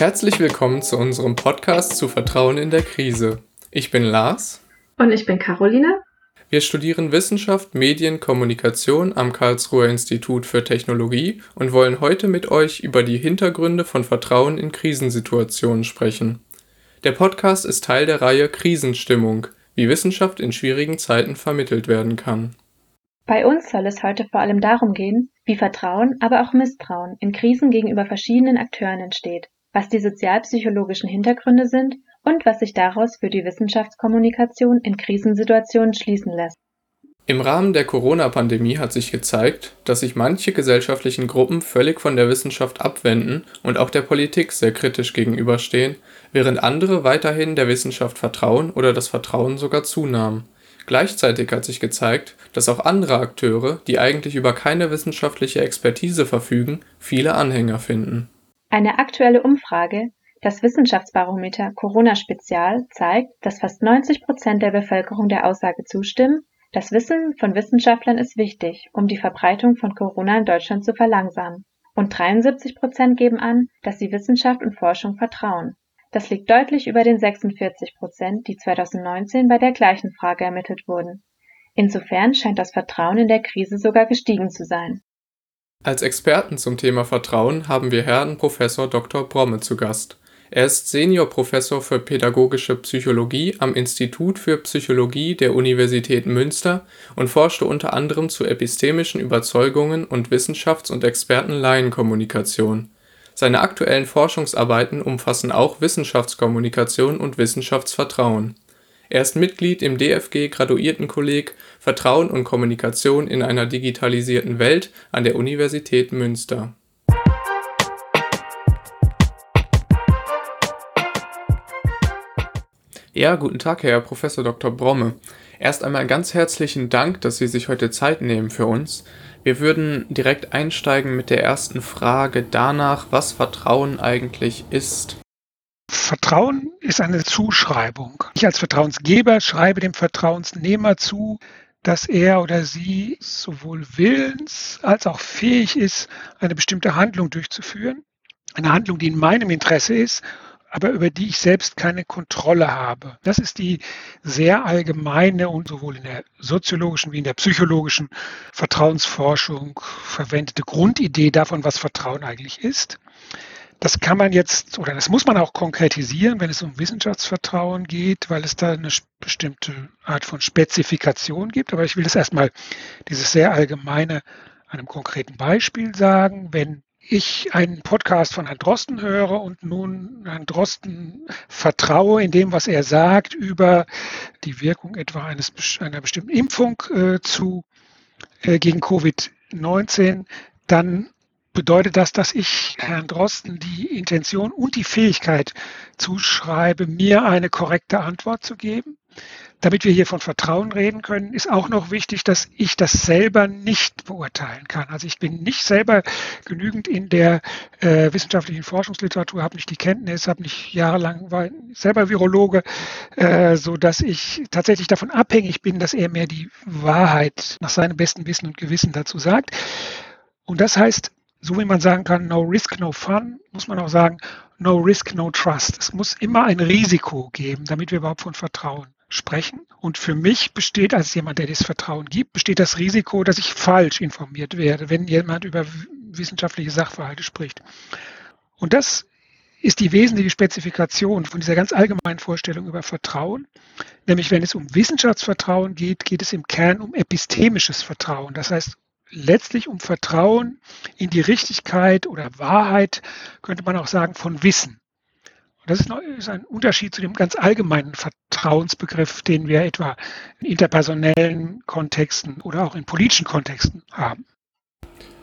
Herzlich willkommen zu unserem Podcast zu Vertrauen in der Krise. Ich bin Lars. Und ich bin Caroline. Wir studieren Wissenschaft, Medien, Kommunikation am Karlsruher Institut für Technologie und wollen heute mit euch über die Hintergründe von Vertrauen in Krisensituationen sprechen. Der Podcast ist Teil der Reihe Krisenstimmung, wie Wissenschaft in schwierigen Zeiten vermittelt werden kann. Bei uns soll es heute vor allem darum gehen, wie Vertrauen, aber auch Misstrauen in Krisen gegenüber verschiedenen Akteuren entsteht, was die sozialpsychologischen Hintergründe sind und was sich daraus für die Wissenschaftskommunikation in Krisensituationen schließen lässt. Im Rahmen der Corona-Pandemie hat sich gezeigt, dass sich manche gesellschaftlichen Gruppen völlig von der Wissenschaft abwenden und auch der Politik sehr kritisch gegenüberstehen, während andere weiterhin der Wissenschaft vertrauen oder das Vertrauen sogar zunahmen. Gleichzeitig hat sich gezeigt, dass auch andere Akteure, die eigentlich über keine wissenschaftliche Expertise verfügen, viele Anhänger finden. Eine aktuelle Umfrage das Wissenschaftsbarometer Corona-Spezial zeigt, dass fast 90 Prozent der Bevölkerung der Aussage zustimmen, das Wissen von Wissenschaftlern ist wichtig, um die Verbreitung von Corona in Deutschland zu verlangsamen. Und 73 Prozent geben an, dass sie Wissenschaft und Forschung vertrauen. Das liegt deutlich über den 46 Prozent, die 2019 bei der gleichen Frage ermittelt wurden. Insofern scheint das Vertrauen in der Krise sogar gestiegen zu sein. Als Experten zum Thema Vertrauen haben wir Herrn Professor Dr. Bromme zu Gast. Er ist Seniorprofessor für Pädagogische Psychologie am Institut für Psychologie der Universität Münster und forschte unter anderem zu epistemischen Überzeugungen und Wissenschafts und Experten-Laien-Kommunikation. Seine aktuellen Forschungsarbeiten umfassen auch Wissenschaftskommunikation und Wissenschaftsvertrauen. Er ist Mitglied im DFG-Graduiertenkolleg Vertrauen und Kommunikation in einer digitalisierten Welt an der Universität Münster Ja, guten Tag, Herr Professor Dr. Bromme. Erst einmal ganz herzlichen Dank, dass Sie sich heute Zeit nehmen für uns. Wir würden direkt einsteigen mit der ersten Frage danach, was Vertrauen eigentlich ist. Vertrauen ist eine Zuschreibung. Ich als Vertrauensgeber schreibe dem Vertrauensnehmer zu, dass er oder sie sowohl willens als auch fähig ist, eine bestimmte Handlung durchzuführen. Eine Handlung, die in meinem Interesse ist aber über die ich selbst keine Kontrolle habe. Das ist die sehr allgemeine und sowohl in der soziologischen wie in der psychologischen Vertrauensforschung verwendete Grundidee davon, was Vertrauen eigentlich ist. Das kann man jetzt oder das muss man auch konkretisieren, wenn es um Wissenschaftsvertrauen geht, weil es da eine bestimmte Art von Spezifikation gibt. Aber ich will das erstmal, dieses sehr allgemeine, einem konkreten Beispiel sagen. Wenn ich einen Podcast von Herrn Drosten höre und nun Herrn Drosten vertraue in dem, was er sagt über die Wirkung etwa eines, einer bestimmten Impfung äh, zu, äh, gegen Covid-19, dann bedeutet das, dass ich Herrn Drosten die Intention und die Fähigkeit zuschreibe, mir eine korrekte Antwort zu geben. Damit wir hier von Vertrauen reden können, ist auch noch wichtig, dass ich das selber nicht beurteilen kann. Also ich bin nicht selber genügend in der äh, wissenschaftlichen Forschungsliteratur, habe nicht die Kenntnis, habe nicht jahrelang war selber Virologe, äh, so dass ich tatsächlich davon abhängig bin, dass er mir die Wahrheit nach seinem besten Wissen und Gewissen dazu sagt. Und das heißt, so wie man sagen kann, no risk, no fun, muss man auch sagen, no risk, no trust. Es muss immer ein Risiko geben, damit wir überhaupt von Vertrauen sprechen. Und für mich besteht als jemand, der das Vertrauen gibt, besteht das Risiko, dass ich falsch informiert werde, wenn jemand über wissenschaftliche Sachverhalte spricht. Und das ist die wesentliche Spezifikation von dieser ganz allgemeinen Vorstellung über Vertrauen. Nämlich wenn es um Wissenschaftsvertrauen geht, geht es im Kern um epistemisches Vertrauen. Das heißt letztlich um Vertrauen in die Richtigkeit oder Wahrheit, könnte man auch sagen, von Wissen. Das ist, noch, ist ein Unterschied zu dem ganz allgemeinen Vertrauensbegriff, den wir etwa in interpersonellen Kontexten oder auch in politischen Kontexten haben.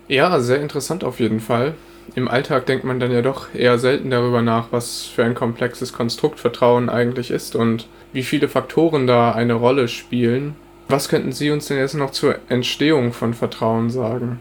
Ja, sehr interessant auf jeden Fall. Im Alltag denkt man dann ja doch eher selten darüber nach, was für ein komplexes Konstrukt Vertrauen eigentlich ist und wie viele Faktoren da eine Rolle spielen. Was könnten Sie uns denn jetzt noch zur Entstehung von Vertrauen sagen?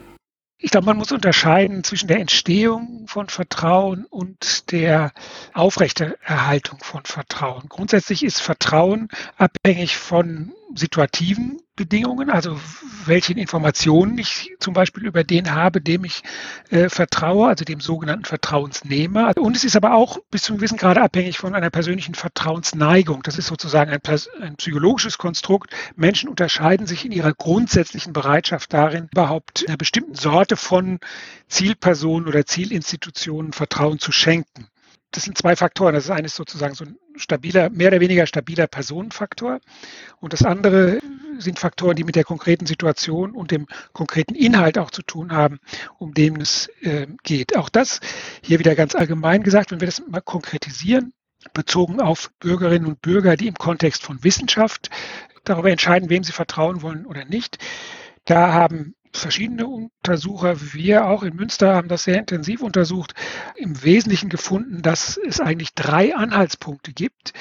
Ich glaube, man muss unterscheiden zwischen der Entstehung von Vertrauen und der Aufrechterhaltung von Vertrauen. Grundsätzlich ist Vertrauen abhängig von situativen Bedingungen, also welche Informationen ich zum Beispiel über den habe, dem ich äh, vertraue, also dem sogenannten Vertrauensnehmer. Und es ist aber auch bis zu einem gewissen Grade abhängig von einer persönlichen Vertrauensneigung. Das ist sozusagen ein, ein psychologisches Konstrukt. Menschen unterscheiden sich in ihrer grundsätzlichen Bereitschaft darin, überhaupt einer bestimmten Sorte von Zielpersonen oder Zielinstitutionen Vertrauen zu schenken das sind zwei Faktoren. Das eine ist sozusagen so ein stabiler, mehr oder weniger stabiler Personenfaktor. Und das andere sind Faktoren, die mit der konkreten Situation und dem konkreten Inhalt auch zu tun haben, um dem es äh, geht. Auch das hier wieder ganz allgemein gesagt, wenn wir das mal konkretisieren, bezogen auf Bürgerinnen und Bürger, die im Kontext von Wissenschaft darüber entscheiden, wem sie vertrauen wollen oder nicht. Da haben verschiedene Untersucher, wir auch in Münster haben das sehr intensiv untersucht, im Wesentlichen gefunden, dass es eigentlich drei Anhaltspunkte gibt,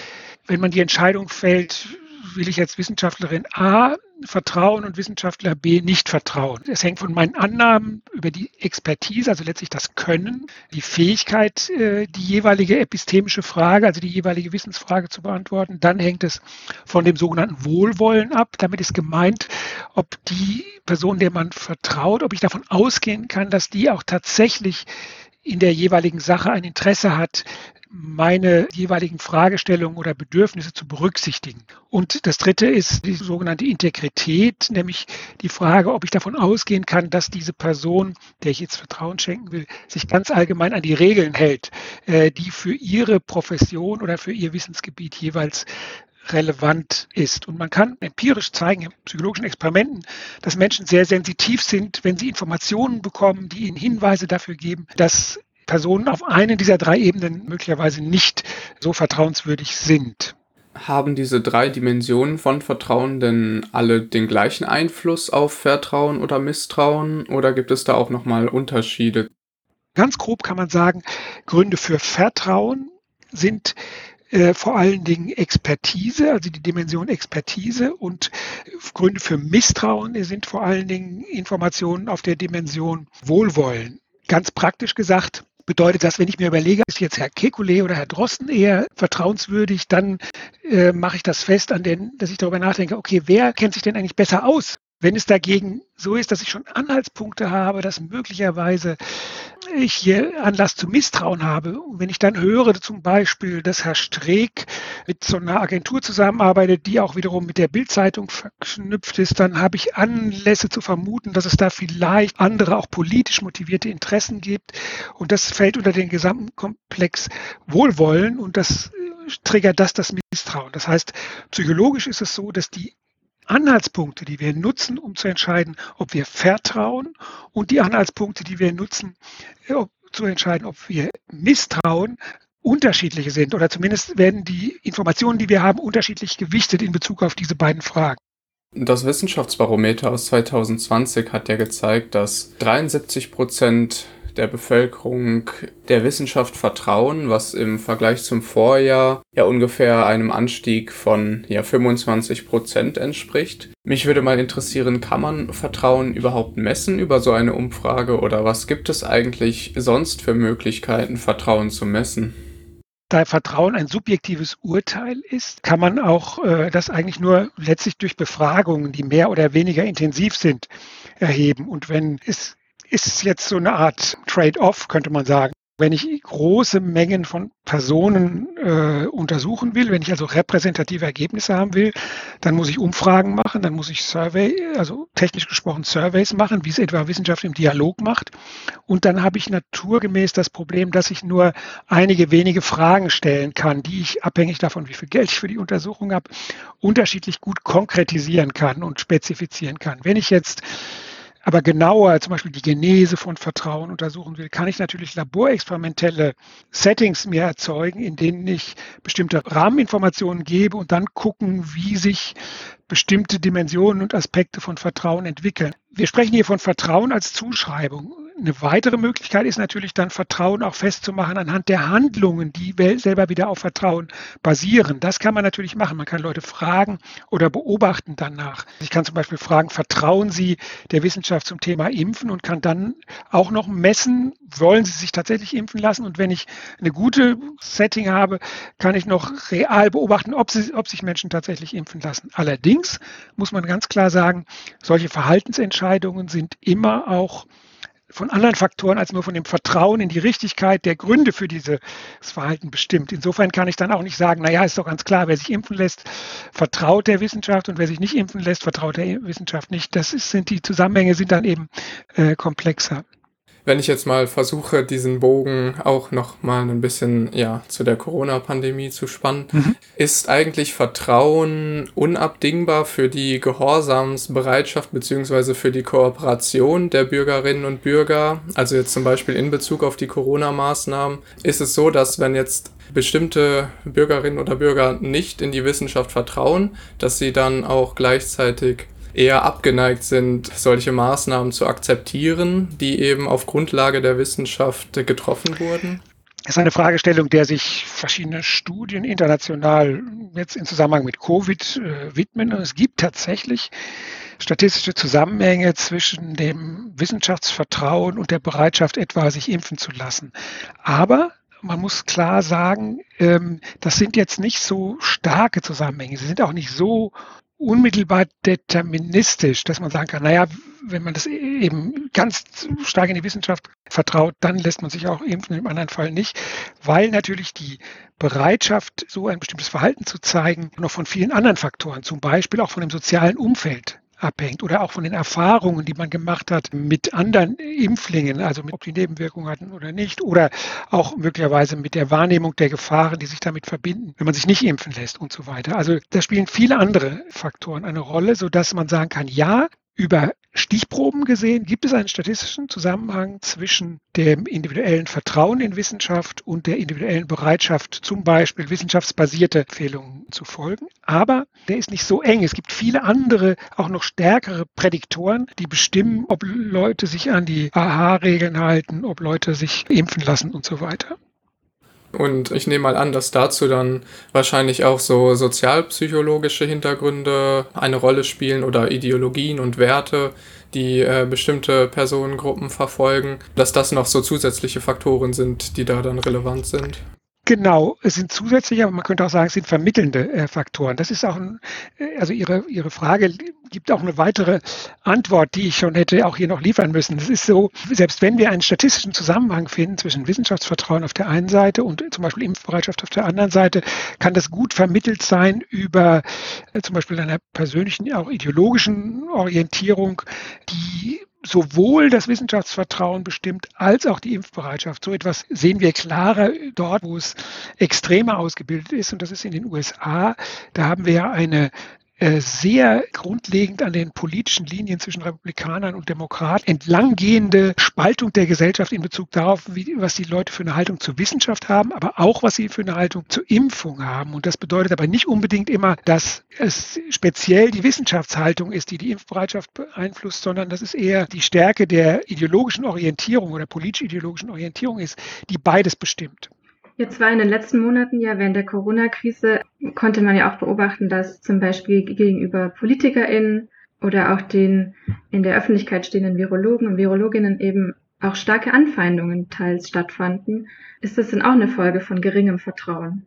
wenn man die Entscheidung fällt, will ich als Wissenschaftlerin A vertrauen und Wissenschaftler B nicht vertrauen. Es hängt von meinen Annahmen über die Expertise, also letztlich das Können, die Fähigkeit, äh, die jeweilige epistemische Frage, also die jeweilige Wissensfrage zu beantworten. Dann hängt es von dem sogenannten Wohlwollen ab. Damit ist gemeint, ob die Person, der man vertraut, ob ich davon ausgehen kann, dass die auch tatsächlich in der jeweiligen Sache ein Interesse hat, meine jeweiligen Fragestellungen oder Bedürfnisse zu berücksichtigen. Und das Dritte ist die sogenannte Integrität, nämlich die Frage, ob ich davon ausgehen kann, dass diese Person, der ich jetzt Vertrauen schenken will, sich ganz allgemein an die Regeln hält, äh, die für ihre Profession oder für ihr Wissensgebiet jeweils relevant ist. Und man kann empirisch zeigen, in psychologischen Experimenten, dass Menschen sehr sensitiv sind, wenn sie Informationen bekommen, die ihnen Hinweise dafür geben, dass Personen auf einen dieser drei Ebenen möglicherweise nicht so vertrauenswürdig sind. Haben diese drei Dimensionen von Vertrauen denn alle den gleichen Einfluss auf Vertrauen oder Misstrauen oder gibt es da auch nochmal Unterschiede? Ganz grob kann man sagen, Gründe für Vertrauen sind äh, vor allen Dingen Expertise, also die Dimension Expertise und Gründe für Misstrauen sind vor allen Dingen Informationen auf der Dimension Wohlwollen. Ganz praktisch gesagt, bedeutet das, wenn ich mir überlege, ist jetzt Herr Kekulé oder Herr Drosten eher vertrauenswürdig, dann äh, mache ich das fest an den, dass ich darüber nachdenke, okay, wer kennt sich denn eigentlich besser aus? Wenn es dagegen so ist, dass ich schon Anhaltspunkte habe, dass möglicherweise ich hier Anlass zu Misstrauen habe, und wenn ich dann höre zum Beispiel, dass Herr Streeck mit so einer Agentur zusammenarbeitet, die auch wiederum mit der Bildzeitung verknüpft ist, dann habe ich Anlässe zu vermuten, dass es da vielleicht andere auch politisch motivierte Interessen gibt. Und das fällt unter den gesamten Komplex Wohlwollen und das äh, triggert das das Misstrauen. Das heißt, psychologisch ist es so, dass die Anhaltspunkte, die wir nutzen, um zu entscheiden, ob wir vertrauen und die Anhaltspunkte, die wir nutzen, um äh, zu entscheiden, ob wir misstrauen, unterschiedliche sind oder zumindest werden die Informationen, die wir haben, unterschiedlich gewichtet in Bezug auf diese beiden Fragen. Das Wissenschaftsbarometer aus 2020 hat ja gezeigt, dass 73 Prozent der Bevölkerung der Wissenschaft vertrauen, was im Vergleich zum Vorjahr ja ungefähr einem Anstieg von ja 25 Prozent entspricht. Mich würde mal interessieren, kann man Vertrauen überhaupt messen über so eine Umfrage oder was gibt es eigentlich sonst für Möglichkeiten, Vertrauen zu messen? Da Vertrauen ein subjektives Urteil ist, kann man auch äh, das eigentlich nur letztlich durch Befragungen, die mehr oder weniger intensiv sind, erheben. Und wenn es ist jetzt so eine Art Trade-off, könnte man sagen. Wenn ich große Mengen von Personen äh, untersuchen will, wenn ich also repräsentative Ergebnisse haben will, dann muss ich Umfragen machen, dann muss ich Survey, also technisch gesprochen Surveys machen, wie es etwa Wissenschaft im Dialog macht. Und dann habe ich naturgemäß das Problem, dass ich nur einige wenige Fragen stellen kann, die ich abhängig davon, wie viel Geld ich für die Untersuchung habe, unterschiedlich gut konkretisieren kann und spezifizieren kann. Wenn ich jetzt aber genauer zum Beispiel die Genese von Vertrauen untersuchen will, kann ich natürlich laborexperimentelle Settings mir erzeugen, in denen ich bestimmte Rahmeninformationen gebe und dann gucken, wie sich bestimmte Dimensionen und Aspekte von Vertrauen entwickeln. Wir sprechen hier von Vertrauen als Zuschreibung. eine weitere Möglichkeit ist natürlich dann Vertrauen auch festzumachen anhand der Handlungen, die selber wieder auf Vertrauen basieren. Das kann man natürlich machen. Man kann Leute fragen oder beobachten danach. Ich kann zum Beispiel fragen, vertrauen Sie der Wissenschaft zum Thema Impfen und kann dann auch noch messen, wollen Sie sich tatsächlich impfen lassen? Und wenn ich eine gute Setting habe, kann ich noch real beobachten, ob, sie, ob sich Menschen tatsächlich impfen lassen. Allerdings muss man ganz klar sagen, solche Verhaltensentscheidungen sind immer auch von anderen Faktoren als nur von dem Vertrauen in die Richtigkeit der Gründe für dieses Verhalten bestimmt. Insofern kann ich dann auch nicht sagen, naja, ist doch ganz klar, wer sich impfen lässt, vertraut der Wissenschaft und wer sich nicht impfen lässt, vertraut der Wissenschaft nicht. Das ist, sind die Zusammenhänge sind dann eben äh, komplexer. Wenn ich jetzt mal versuche, diesen Bogen auch noch mal ein bisschen ja zu der Corona-Pandemie zu spannen, mhm. ist eigentlich Vertrauen unabdingbar für die Gehorsamsbereitschaft beziehungsweise für die Kooperation der Bürgerinnen und Bürger. Also jetzt zum Beispiel in Bezug auf die Corona-Maßnahmen ist es so, dass wenn jetzt bestimmte Bürgerinnen oder Bürger nicht in die Wissenschaft vertrauen, dass sie dann auch gleichzeitig eher abgeneigt sind, solche Maßnahmen zu akzeptieren, die eben auf Grundlage der Wissenschaft getroffen wurden? Das ist eine Fragestellung, der sich verschiedene Studien international jetzt im Zusammenhang mit Covid äh, widmen. Und es gibt tatsächlich statistische Zusammenhänge zwischen dem Wissenschaftsvertrauen und der Bereitschaft, etwa sich impfen zu lassen. Aber man muss klar sagen, ähm, das sind jetzt nicht so starke Zusammenhänge. Sie sind auch nicht so unmittelbar deterministisch, dass man sagen kann, naja, wenn man das eben ganz stark in die Wissenschaft vertraut, dann lässt man sich auch impfen, im anderen Fall nicht, weil natürlich die Bereitschaft, so ein bestimmtes Verhalten zu zeigen, noch von vielen anderen Faktoren, zum Beispiel auch von dem sozialen Umfeld abhängt oder auch von den Erfahrungen, die man gemacht hat mit anderen Impflingen, also ob die Nebenwirkungen hatten oder nicht, oder auch möglicherweise mit der Wahrnehmung der Gefahren, die sich damit verbinden, wenn man sich nicht impfen lässt und so weiter. Also da spielen viele andere Faktoren eine Rolle, sodass man sagen kann, ja, über Stichproben gesehen gibt es einen statistischen Zusammenhang zwischen dem individuellen Vertrauen in Wissenschaft und der individuellen Bereitschaft, zum Beispiel wissenschaftsbasierte Empfehlungen zu folgen. Aber der ist nicht so eng. Es gibt viele andere, auch noch stärkere Prädiktoren, die bestimmen, ob Leute sich an die AHA-Regeln halten, ob Leute sich impfen lassen und so weiter. Und ich nehme mal an, dass dazu dann wahrscheinlich auch so sozialpsychologische Hintergründe eine Rolle spielen oder Ideologien und Werte, die äh, bestimmte Personengruppen verfolgen, dass das noch so zusätzliche Faktoren sind, die da dann relevant sind. Genau, es sind zusätzliche, aber man könnte auch sagen, es sind vermittelnde äh, Faktoren. Das ist auch, ein, äh, also Ihre, Ihre Frage gibt auch eine weitere Antwort, die ich schon hätte auch hier noch liefern müssen. Es ist so, selbst wenn wir einen statistischen Zusammenhang finden zwischen Wissenschaftsvertrauen auf der einen Seite und zum Beispiel Impfbereitschaft auf der anderen Seite, kann das gut vermittelt sein über äh, zum Beispiel einer persönlichen, auch ideologischen Orientierung, die sowohl das Wissenschaftsvertrauen bestimmt als auch die Impfbereitschaft. So etwas sehen wir klarer dort, wo es extremer ausgebildet ist, und das ist in den USA. Da haben wir ja eine sehr grundlegend an den politischen Linien zwischen Republikanern und Demokraten entlanggehende Spaltung der Gesellschaft in Bezug darauf, wie, was die Leute für eine Haltung zur Wissenschaft haben, aber auch was sie für eine Haltung zur Impfung haben. Und das bedeutet aber nicht unbedingt immer, dass es speziell die Wissenschaftshaltung ist, die die Impfbereitschaft beeinflusst, sondern dass es eher die Stärke der ideologischen Orientierung oder politisch-ideologischen Orientierung ist, die beides bestimmt. Jetzt war in den letzten Monaten ja während der Corona-Krise, konnte man ja auch beobachten, dass zum Beispiel gegenüber PolitikerInnen oder auch den in der Öffentlichkeit stehenden Virologen und Virologinnen eben auch starke Anfeindungen teils stattfanden. Ist das denn auch eine Folge von geringem Vertrauen?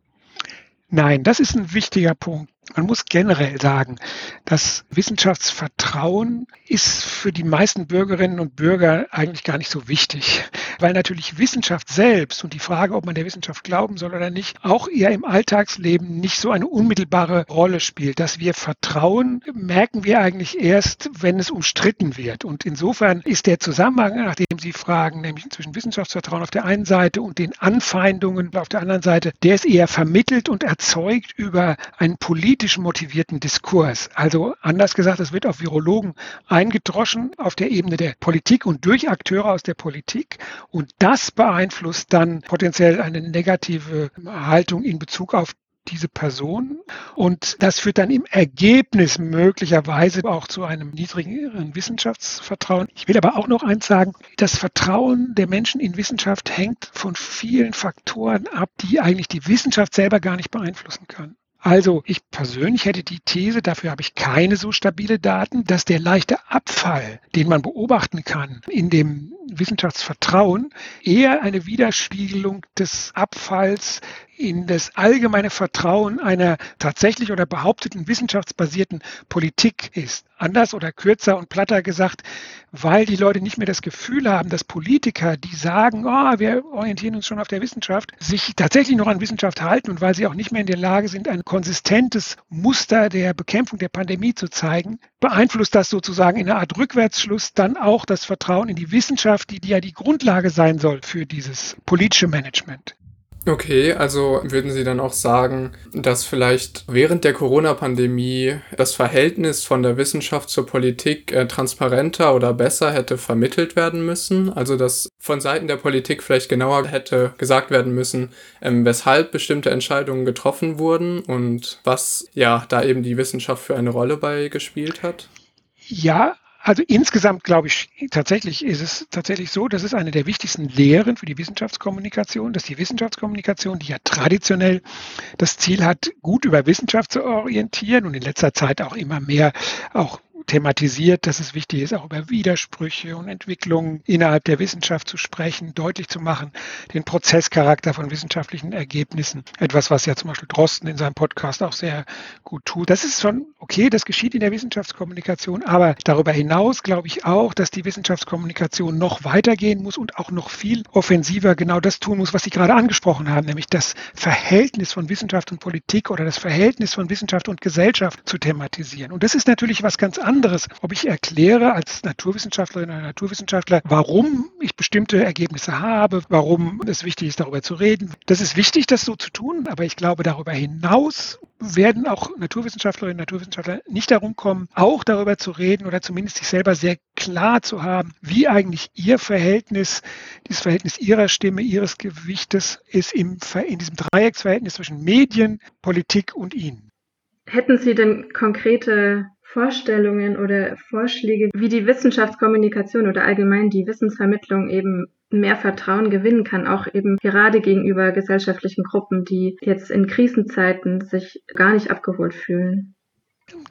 Nein, das ist ein wichtiger Punkt. Man muss generell sagen, das Wissenschaftsvertrauen ist für die meisten Bürgerinnen und Bürger eigentlich gar nicht so wichtig, weil natürlich Wissenschaft selbst und die Frage, ob man der Wissenschaft glauben soll oder nicht, auch eher im Alltagsleben nicht so eine unmittelbare Rolle spielt. Dass wir vertrauen, merken wir eigentlich erst, wenn es umstritten wird. Und insofern ist der Zusammenhang, nach dem Sie fragen, nämlich zwischen Wissenschaftsvertrauen auf der einen Seite und den Anfeindungen auf der anderen Seite, der ist eher vermittelt und erzeugt über einen politischen politisch motivierten Diskurs. Also anders gesagt, es wird auf Virologen eingedroschen auf der Ebene der Politik und durch Akteure aus der Politik. Und das beeinflusst dann potenziell eine negative Haltung in Bezug auf diese Person. Und das führt dann im Ergebnis möglicherweise auch zu einem niedrigeren Wissenschaftsvertrauen. Ich will aber auch noch eins sagen, das Vertrauen der Menschen in Wissenschaft hängt von vielen Faktoren ab, die eigentlich die Wissenschaft selber gar nicht beeinflussen kann. Also ich persönlich hätte die These, dafür habe ich keine so stabile Daten, dass der leichte Abfall, den man beobachten kann in dem Wissenschaftsvertrauen, eher eine Widerspiegelung des Abfalls in das allgemeine Vertrauen einer tatsächlich oder behaupteten wissenschaftsbasierten Politik ist. Anders oder kürzer und platter gesagt, weil die Leute nicht mehr das Gefühl haben, dass Politiker, die sagen, oh, wir orientieren uns schon auf der Wissenschaft, sich tatsächlich noch an Wissenschaft halten und weil sie auch nicht mehr in der Lage sind, ein konsistentes Muster der Bekämpfung der Pandemie zu zeigen, beeinflusst das sozusagen in einer Art Rückwärtsschluss dann auch das Vertrauen in die Wissenschaft, die, die ja die Grundlage sein soll für dieses politische Management. Okay, also würden Sie dann auch sagen, dass vielleicht während der Corona-Pandemie das Verhältnis von der Wissenschaft zur Politik äh, transparenter oder besser hätte vermittelt werden müssen? Also dass von Seiten der Politik vielleicht genauer hätte gesagt werden müssen, ähm, weshalb bestimmte Entscheidungen getroffen wurden und was ja da eben die Wissenschaft für eine Rolle bei gespielt hat? Ja, also insgesamt glaube ich tatsächlich ist es tatsächlich so, das ist eine der wichtigsten Lehren für die Wissenschaftskommunikation, dass die Wissenschaftskommunikation, die ja traditionell das Ziel hat, gut über Wissenschaft zu orientieren und in letzter Zeit auch immer mehr auch thematisiert, dass es wichtig ist, auch über Widersprüche und Entwicklungen innerhalb der Wissenschaft zu sprechen, deutlich zu machen, den Prozesscharakter von wissenschaftlichen Ergebnissen. Etwas, was ja zum Beispiel Drosten in seinem Podcast auch sehr gut tut. Das ist schon okay, das geschieht in der Wissenschaftskommunikation, aber darüber hinaus glaube ich auch, dass die Wissenschaftskommunikation noch weitergehen muss und auch noch viel offensiver genau das tun muss, was Sie gerade angesprochen haben, nämlich das Verhältnis von Wissenschaft und Politik oder das Verhältnis von Wissenschaft und Gesellschaft zu thematisieren. Und das ist natürlich was ganz anderes anderes, ob ich erkläre als Naturwissenschaftlerin oder Naturwissenschaftler, warum ich bestimmte Ergebnisse habe, warum es wichtig ist, darüber zu reden. Das ist wichtig, das so zu tun, aber ich glaube, darüber hinaus werden auch Naturwissenschaftlerinnen und Naturwissenschaftler nicht darum kommen, auch darüber zu reden oder zumindest sich selber sehr klar zu haben, wie eigentlich ihr Verhältnis, dieses Verhältnis ihrer Stimme, ihres Gewichtes ist im, in diesem Dreiecksverhältnis zwischen Medien, Politik und ihnen. Hätten Sie denn konkrete Vorstellungen oder Vorschläge, wie die Wissenschaftskommunikation oder allgemein die Wissensvermittlung eben mehr Vertrauen gewinnen kann, auch eben gerade gegenüber gesellschaftlichen Gruppen, die jetzt in Krisenzeiten sich gar nicht abgeholt fühlen.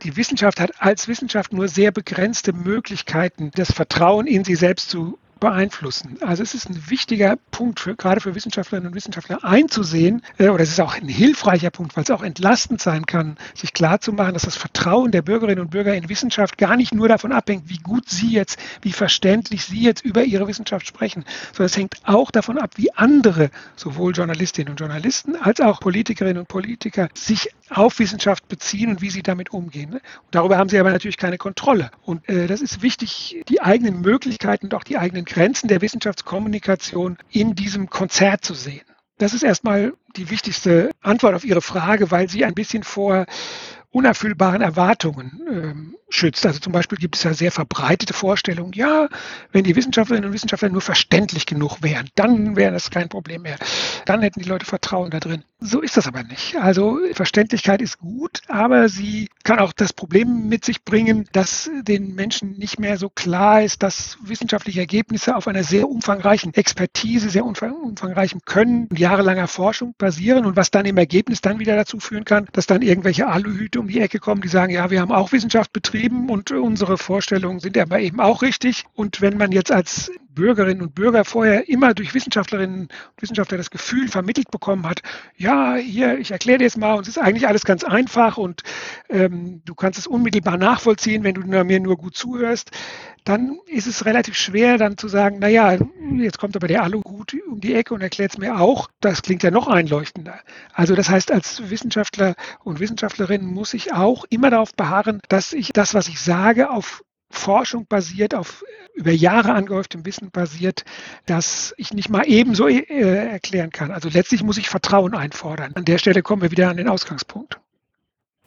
Die Wissenschaft hat als Wissenschaft nur sehr begrenzte Möglichkeiten, das Vertrauen in sie selbst zu beeinflussen. Also es ist ein wichtiger Punkt, für, gerade für Wissenschaftlerinnen und Wissenschaftler einzusehen, äh, oder es ist auch ein hilfreicher Punkt, weil es auch entlastend sein kann, sich klarzumachen, dass das Vertrauen der Bürgerinnen und Bürger in Wissenschaft gar nicht nur davon abhängt, wie gut sie jetzt, wie verständlich sie jetzt über ihre Wissenschaft sprechen, sondern es hängt auch davon ab, wie andere, sowohl Journalistinnen und Journalisten als auch Politikerinnen und Politiker, sich auf Wissenschaft beziehen und wie sie damit umgehen. Und darüber haben sie aber natürlich keine Kontrolle. Und äh, das ist wichtig, die eigenen Möglichkeiten und auch die eigenen Grenzen der Wissenschaftskommunikation in diesem Konzert zu sehen. Das ist erstmal die wichtigste Antwort auf Ihre Frage, weil sie ein bisschen vor unerfüllbaren Erwartungen ähm, schützt. Also zum Beispiel gibt es ja sehr verbreitete Vorstellungen, ja, wenn die Wissenschaftlerinnen und Wissenschaftler nur verständlich genug wären, dann wäre das kein Problem mehr. Dann hätten die Leute Vertrauen da drin. So ist das aber nicht. Also Verständlichkeit ist gut, aber sie kann auch das Problem mit sich bringen, dass den Menschen nicht mehr so klar ist, dass wissenschaftliche Ergebnisse auf einer sehr umfangreichen Expertise, sehr umfangreichem Können und jahrelanger Forschung basieren und was dann im Ergebnis dann wieder dazu führen kann, dass dann irgendwelche Aluhüte um die Ecke kommen, die sagen, ja, wir haben auch Wissenschaft betrieben, und unsere Vorstellungen sind aber eben auch richtig. Und wenn man jetzt als Bürgerinnen und Bürger vorher immer durch Wissenschaftlerinnen und Wissenschaftler das Gefühl vermittelt bekommen hat, ja, hier, ich erkläre dir jetzt mal, und es ist eigentlich alles ganz einfach und ähm, du kannst es unmittelbar nachvollziehen, wenn du mir nur gut zuhörst, dann ist es relativ schwer dann zu sagen, naja, jetzt kommt aber der Alu gut um die Ecke und erklärt es mir auch. Das klingt ja noch einleuchtender. Also das heißt, als Wissenschaftler und Wissenschaftlerin muss ich auch immer darauf beharren, dass ich das, was ich sage, auf Forschung basiert, auf über Jahre angehäuftem Wissen basiert, dass ich nicht mal ebenso äh, erklären kann. Also letztlich muss ich Vertrauen einfordern. An der Stelle kommen wir wieder an den Ausgangspunkt.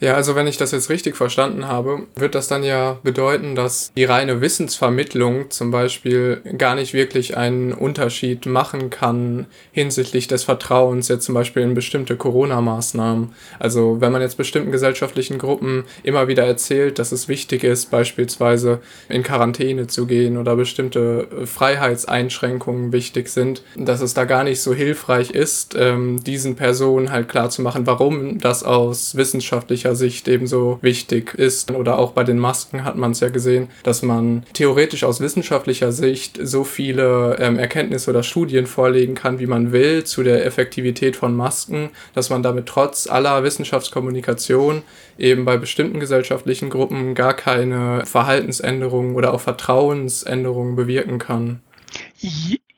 Ja, also wenn ich das jetzt richtig verstanden habe, wird das dann ja bedeuten, dass die reine Wissensvermittlung zum Beispiel gar nicht wirklich einen Unterschied machen kann hinsichtlich des Vertrauens jetzt zum Beispiel in bestimmte Corona-Maßnahmen. Also wenn man jetzt bestimmten gesellschaftlichen Gruppen immer wieder erzählt, dass es wichtig ist, beispielsweise in Quarantäne zu gehen oder bestimmte Freiheitseinschränkungen wichtig sind, dass es da gar nicht so hilfreich ist, ähm, diesen Personen halt klarzumachen, warum das aus wissenschaftlicher wissenschaftlicher Sicht ebenso wichtig ist. Oder auch bei den Masken hat man es ja gesehen, dass man theoretisch aus wissenschaftlicher Sicht so viele ähm, Erkenntnisse oder Studien vorlegen kann, wie man will, zu der Effektivität von Masken, dass man damit trotz aller Wissenschaftskommunikation eben bei bestimmten gesellschaftlichen Gruppen gar keine Verhaltensänderungen oder auch Vertrauensänderungen bewirken kann.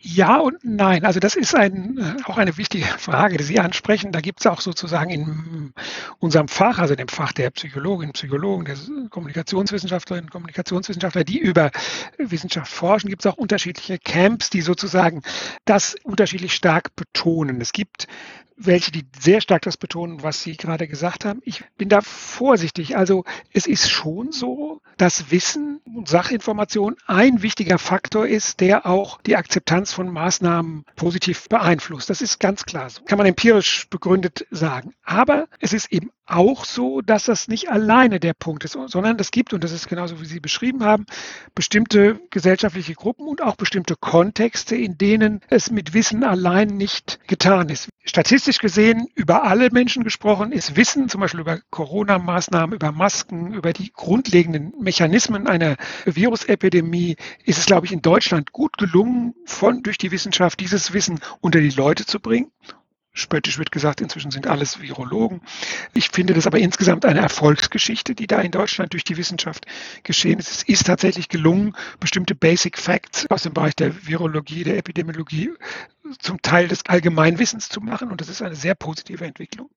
Ja und nein. Also das ist ein, äh, auch eine wichtige Frage, die Sie ansprechen. Da gibt es auch sozusagen in unserem Fach, also dem Fach der Psychologinnen, Psychologen, der Kommunikationswissenschaftlerinnen, Kommunikationswissenschaftler, die über Wissenschaft forschen, gibt es auch unterschiedliche Camps, die sozusagen das unterschiedlich stark betonen. Es gibt welche, die sehr stark das betonen, was Sie gerade gesagt haben. Ich bin da vorsichtig. Also es ist schon so, dass Wissen und Sachinformation ein wichtiger Faktor ist, der auch die Akzeptanz von Maßnahmen positiv beeinflusst. Das ist ganz klar so. Kann man empirisch begründet sagen. Aber es ist eben auch so, dass das nicht alleine der Punkt ist, sondern es gibt, und das ist genauso wie Sie beschrieben haben, bestimmte gesellschaftliche Gruppen und auch bestimmte Kontexte, in denen es mit Wissen allein nicht getan ist. Statistisch gesehen, über alle Menschen gesprochen, ist Wissen, zum Beispiel über Corona-Maßnahmen, über Masken, über die grundlegenden Mechanismen einer Virusepidemie, ist es, glaube ich, in Deutschland gut gelungen, von, durch die Wissenschaft dieses Wissen unter die Leute zu bringen spöttisch wird gesagt, inzwischen sind alles Virologen. Ich finde das aber insgesamt eine Erfolgsgeschichte, die da in Deutschland durch die Wissenschaft geschehen ist. Es ist tatsächlich gelungen, bestimmte Basic Facts aus dem Bereich der Virologie, der Epidemiologie zum Teil des Allgemeinwissens zu machen. Und das ist eine sehr positive Entwicklung.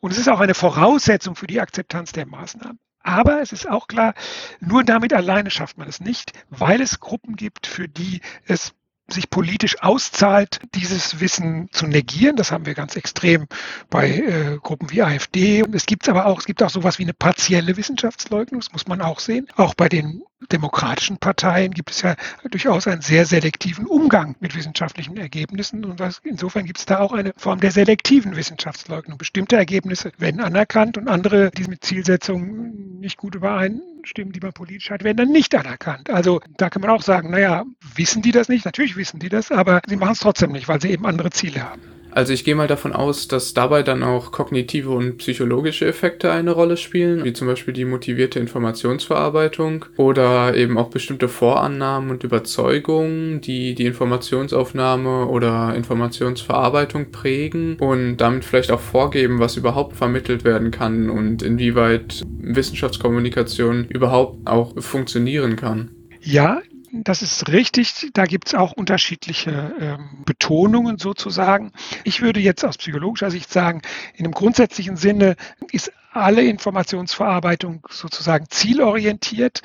Und es ist auch eine Voraussetzung für die Akzeptanz der Maßnahmen. Aber es ist auch klar, nur damit alleine schafft man es nicht, weil es Gruppen gibt, für die es sich politisch auszahlt, dieses Wissen zu negieren. Das haben wir ganz extrem bei äh, Gruppen wie AfD. Es gibt aber auch, es gibt auch sowas wie eine partielle Wissenschaftsleugnung, das muss man auch sehen. Auch bei den demokratischen Parteien gibt es ja durchaus einen sehr selektiven Umgang mit wissenschaftlichen Ergebnissen. Und insofern gibt es da auch eine Form der selektiven Wissenschaftsleugnung. Bestimmte Ergebnisse werden anerkannt und andere, die mit Zielsetzungen nicht gut übereinstimmen, die man politisch hat, werden dann nicht anerkannt. Also da kann man auch sagen, naja, wissen die das nicht? Natürlich wissen die das, aber sie machen es trotzdem nicht, weil sie eben andere Ziele haben. Also ich gehe mal davon aus, dass dabei dann auch kognitive und psychologische Effekte eine Rolle spielen, wie zum Beispiel die motivierte Informationsverarbeitung oder eben auch bestimmte Vorannahmen und Überzeugungen, die die Informationsaufnahme oder Informationsverarbeitung prägen und damit vielleicht auch vorgeben, was überhaupt vermittelt werden kann und inwieweit Wissenschaftskommunikation überhaupt auch funktionieren kann. Ja, das ist richtig. Da gibt es auch unterschiedliche ähm, Betonungen sozusagen. Ich würde jetzt aus psychologischer Sicht sagen, in einem grundsätzlichen Sinne ist alle Informationsverarbeitung sozusagen zielorientiert.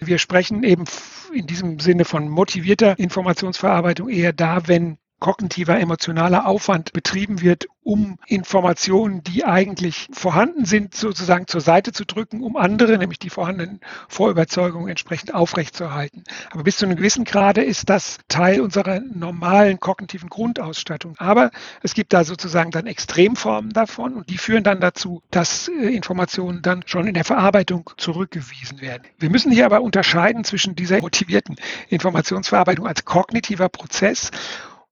Wir sprechen eben in diesem Sinne von motivierter Informationsverarbeitung eher da, wenn kognitiver, emotionaler Aufwand betrieben wird, um Informationen, die eigentlich vorhanden sind, sozusagen zur Seite zu drücken, um andere, nämlich die vorhandenen Vorüberzeugungen entsprechend aufrechtzuerhalten. Aber bis zu einem gewissen Grade ist das Teil unserer normalen kognitiven Grundausstattung. Aber es gibt da sozusagen dann Extremformen davon und die führen dann dazu, dass äh, Informationen dann schon in der Verarbeitung zurückgewiesen werden. Wir müssen hier aber unterscheiden zwischen dieser motivierten Informationsverarbeitung als kognitiver Prozess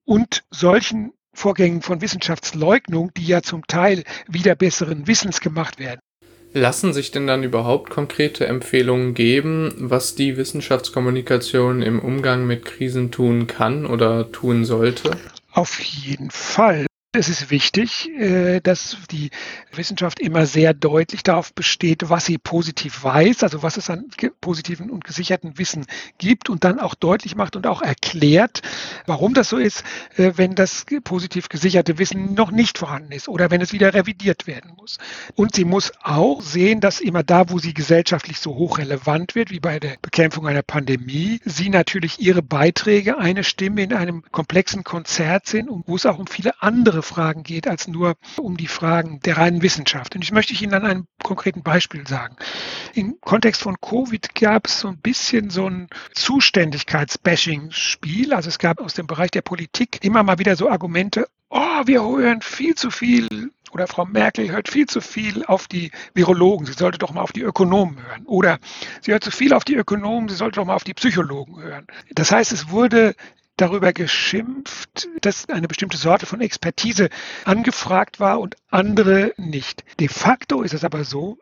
und solchen Vorgängen von Wissenschaftsleugnung, die ja zum Teil wieder besseren Wissens gemacht werden. Lassen sich denn dann überhaupt konkrete Empfehlungen geben, was die Wissenschaftskommunikation im Umgang mit Krisen tun kann oder tun sollte? Auf jeden Fall. Es ist wichtig, äh, dass die Wissenschaft immer sehr deutlich darauf besteht, was sie positiv weiß, also was es an positiven und gesicherten Wissen gibt und dann auch deutlich macht und auch erklärt, warum das so ist, äh, wenn das positiv gesicherte Wissen noch nicht vorhanden ist oder wenn es wieder revidiert werden muss. Und sie muss auch sehen, dass immer da, wo sie gesellschaftlich so hoch relevant wird, wie bei der Bekämpfung einer Pandemie, sie natürlich ihre Beiträge eine Stimme in einem komplexen Konzert sind und wo es auch um viele andere Fragen geht, als nur um die Fragen der reinen Wissenschaft. Und ich möchte Ihnen an einem konkreten Beispiel sagen. Im Kontext von Covid gab es so ein bisschen so ein Zuständigkeitsbashing-Spiel. Also es gab aus dem Bereich der Politik immer mal wieder so Argumente, oh, wir hören viel zu viel oder Frau Merkel hört viel zu viel auf die Virologen, sie sollte doch mal auf die Ökonomen hören. Oder sie hört zu viel auf die Ökonomen, sie sollte doch mal auf die Psychologen hören. Das heißt, es wurde darüber geschimpft, dass eine bestimmte Sorte von Expertise angefragt war und andere nicht. De facto ist es aber so,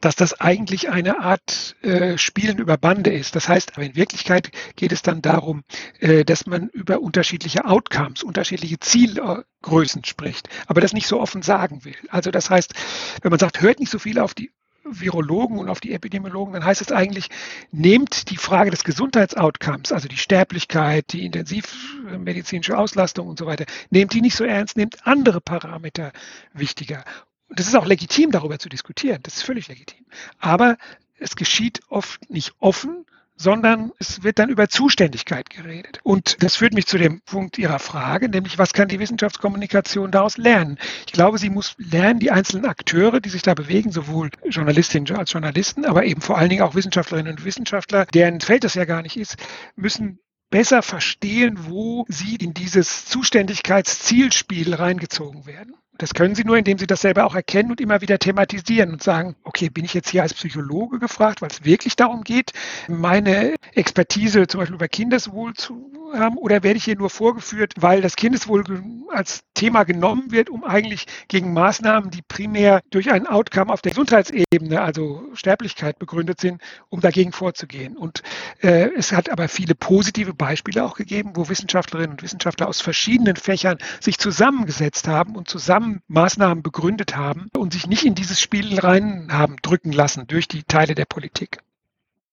dass das eigentlich eine Art äh, Spielen über Bande ist. Das heißt, aber in Wirklichkeit geht es dann darum, äh, dass man über unterschiedliche Outcomes, unterschiedliche Zielgrößen spricht, aber das nicht so offen sagen will. Also das heißt, wenn man sagt, hört nicht so viel auf die Virologen und auf die Epidemiologen, dann heißt es eigentlich, nehmt die Frage des Gesundheitsoutcomes, also die Sterblichkeit, die intensivmedizinische Auslastung und so weiter, nehmt die nicht so ernst, nehmt andere Parameter wichtiger. Und das ist auch legitim, darüber zu diskutieren. Das ist völlig legitim. Aber es geschieht oft nicht offen, sondern es wird dann über Zuständigkeit geredet. Und das führt mich zu dem Punkt Ihrer Frage, nämlich was kann die Wissenschaftskommunikation daraus lernen? Ich glaube, sie muss lernen, die einzelnen Akteure, die sich da bewegen, sowohl Journalistinnen als Journalisten, aber eben vor allen Dingen auch Wissenschaftlerinnen und Wissenschaftler, deren Feld das ja gar nicht ist, müssen besser verstehen, wo sie in dieses Zuständigkeitszielspiel reingezogen werden. Das können Sie nur, indem Sie das selber auch erkennen und immer wieder thematisieren und sagen, okay, bin ich jetzt hier als Psychologe gefragt, weil es wirklich darum geht, meine Expertise zum Beispiel über Kindeswohl zu haben, oder werde ich hier nur vorgeführt, weil das Kindeswohl als Thema genommen wird, um eigentlich gegen Maßnahmen, die primär durch ein Outcome auf der Gesundheitsebene, also Sterblichkeit begründet sind, um dagegen vorzugehen. Und äh, es hat aber viele positive Beispiele auch gegeben, wo Wissenschaftlerinnen und Wissenschaftler aus verschiedenen Fächern sich zusammengesetzt haben und zusammen Maßnahmen begründet haben und sich nicht in dieses Spiel rein haben drücken lassen durch die Teile der Politik.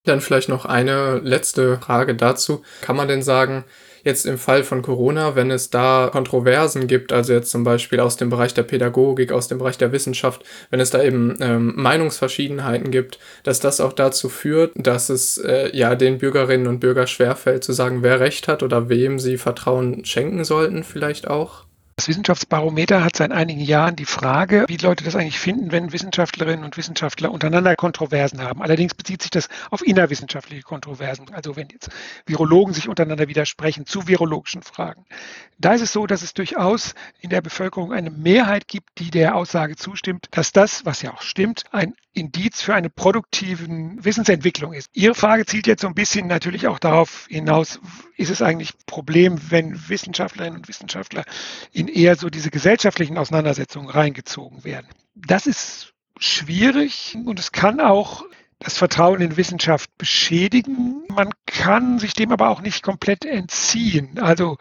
Dann vielleicht noch eine letzte Frage dazu. Kann man denn sagen, jetzt im Fall von Corona, wenn es da Kontroversen gibt, also jetzt zum Beispiel aus dem Bereich der Pädagogik, aus dem Bereich der Wissenschaft, wenn es da eben ähm, Meinungsverschiedenheiten gibt, dass das auch dazu führt, dass es äh, ja den Bürgerinnen und Bürgern schwerfällt zu sagen, wer recht hat oder wem sie Vertrauen schenken sollten, vielleicht auch? Das Wissenschaftsbarometer hat seit einigen Jahren die Frage, wie Leute das eigentlich finden, wenn Wissenschaftlerinnen und Wissenschaftler untereinander Kontroversen haben. Allerdings bezieht sich das auf innerwissenschaftliche Kontroversen, also wenn jetzt Virologen sich untereinander widersprechen zu virologischen Fragen. Da ist es so, dass es durchaus in der Bevölkerung eine Mehrheit gibt, die der Aussage zustimmt, dass das, was ja auch stimmt, ein Indiz für eine produktive Wissensentwicklung ist. Ihre Frage zielt jetzt so ein bisschen natürlich auch darauf hinaus, ist es eigentlich ein Problem, wenn Wissenschaftlerinnen und Wissenschaftler in eher so diese gesellschaftlichen Auseinandersetzungen reingezogen werden. Das ist schwierig und es kann auch das Vertrauen in Wissenschaft beschädigen. Man kann sich dem aber auch nicht komplett entziehen. Also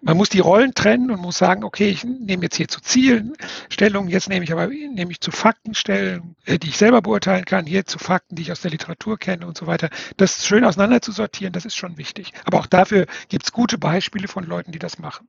man muss die Rollen trennen und muss sagen, okay, ich nehme jetzt hier zu Zielen Stellung, jetzt nehme ich aber nehme ich zu Fakten Stellung, äh, die ich selber beurteilen kann, hier zu Fakten, die ich aus der Literatur kenne und so weiter. Das schön auseinander zu sortieren, das ist schon wichtig. Aber auch dafür gibt es gute Beispiele von Leuten, die das machen.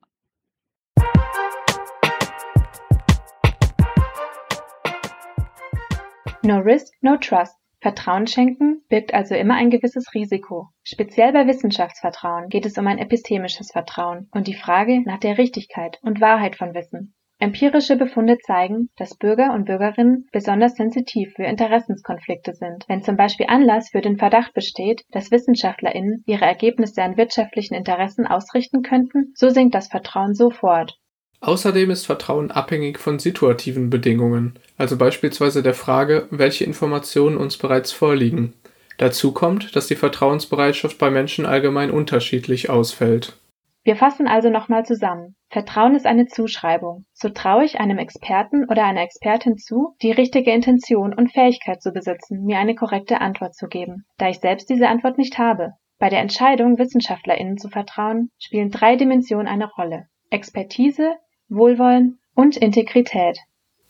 No risk, no trust. Vertrauen schenken birgt also immer ein gewisses Risiko. Speziell bei Wissenschaftsvertrauen geht es um ein epistemisches Vertrauen und die Frage nach der Richtigkeit und Wahrheit von Wissen. Empirische Befunde zeigen, dass Bürger und Bürgerinnen besonders sensitiv für Interessenskonflikte sind. Wenn zum Beispiel Anlass für den Verdacht besteht, dass WissenschaftlerInnen ihre Ergebnisse an wirtschaftlichen Interessen ausrichten könnten, so sinkt das Vertrauen sofort. Außerdem ist Vertrauen abhängig von situativen Bedingungen, also beispielsweise der Frage, welche Informationen uns bereits vorliegen. Dazu kommt, dass die Vertrauensbereitschaft bei Menschen allgemein unterschiedlich ausfällt. Wir fassen also nochmal zusammen. Vertrauen ist eine Zuschreibung. So traue ich einem Experten oder einer Expertin zu, die richtige Intention und Fähigkeit zu besitzen, mir eine korrekte Antwort zu geben, da ich selbst diese Antwort nicht habe. Bei der Entscheidung, WissenschaftlerInnen zu vertrauen, spielen drei Dimensionen eine Rolle. Expertise, Wohlwollen und Integrität.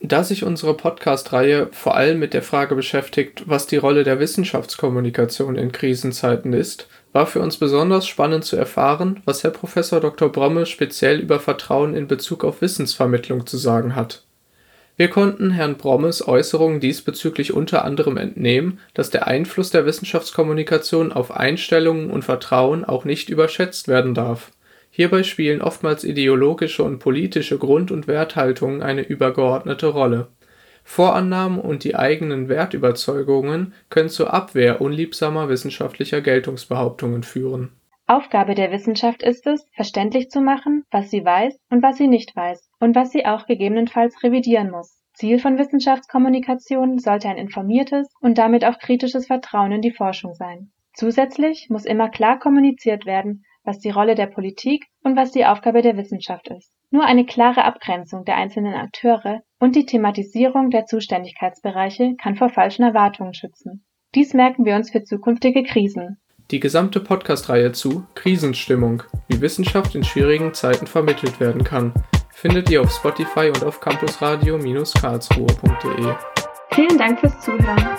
Da sich unsere Podcast-Reihe vor allem mit der Frage beschäftigt, was die Rolle der Wissenschaftskommunikation in Krisenzeiten ist, war für uns besonders spannend zu erfahren, was Herr Prof. Dr. Bromme speziell über Vertrauen in Bezug auf Wissensvermittlung zu sagen hat. Wir konnten Herrn Brommes Äußerungen diesbezüglich unter anderem entnehmen, dass der Einfluss der Wissenschaftskommunikation auf Einstellungen und Vertrauen auch nicht überschätzt werden darf Hierbei spielen oftmals ideologische und politische Grund und Werthaltungen eine übergeordnete Rolle. Vorannahmen und die eigenen Wertüberzeugungen können zur Abwehr unliebsamer wissenschaftlicher Geltungsbehauptungen führen. Aufgabe der Wissenschaft ist es, verständlich zu machen, was sie weiß und was sie nicht weiß und was sie auch gegebenenfalls revidieren muss. Ziel von Wissenschaftskommunikation sollte ein informiertes und damit auch kritisches Vertrauen in die Forschung sein. Zusätzlich muss immer klar kommuniziert werden, was die Rolle der Politik und was die Aufgabe der Wissenschaft ist. Nur eine klare Abgrenzung der einzelnen Akteure und die Thematisierung der Zuständigkeitsbereiche kann vor falschen Erwartungen schützen. Dies merken wir uns für zukünftige Krisen. Die gesamte Podcast-Reihe zu Krisenstimmung, wie Wissenschaft in schwierigen Zeiten vermittelt werden kann, findet ihr auf Spotify und auf campusradio-karlsruhe.de. Vielen Dank fürs Zuhören.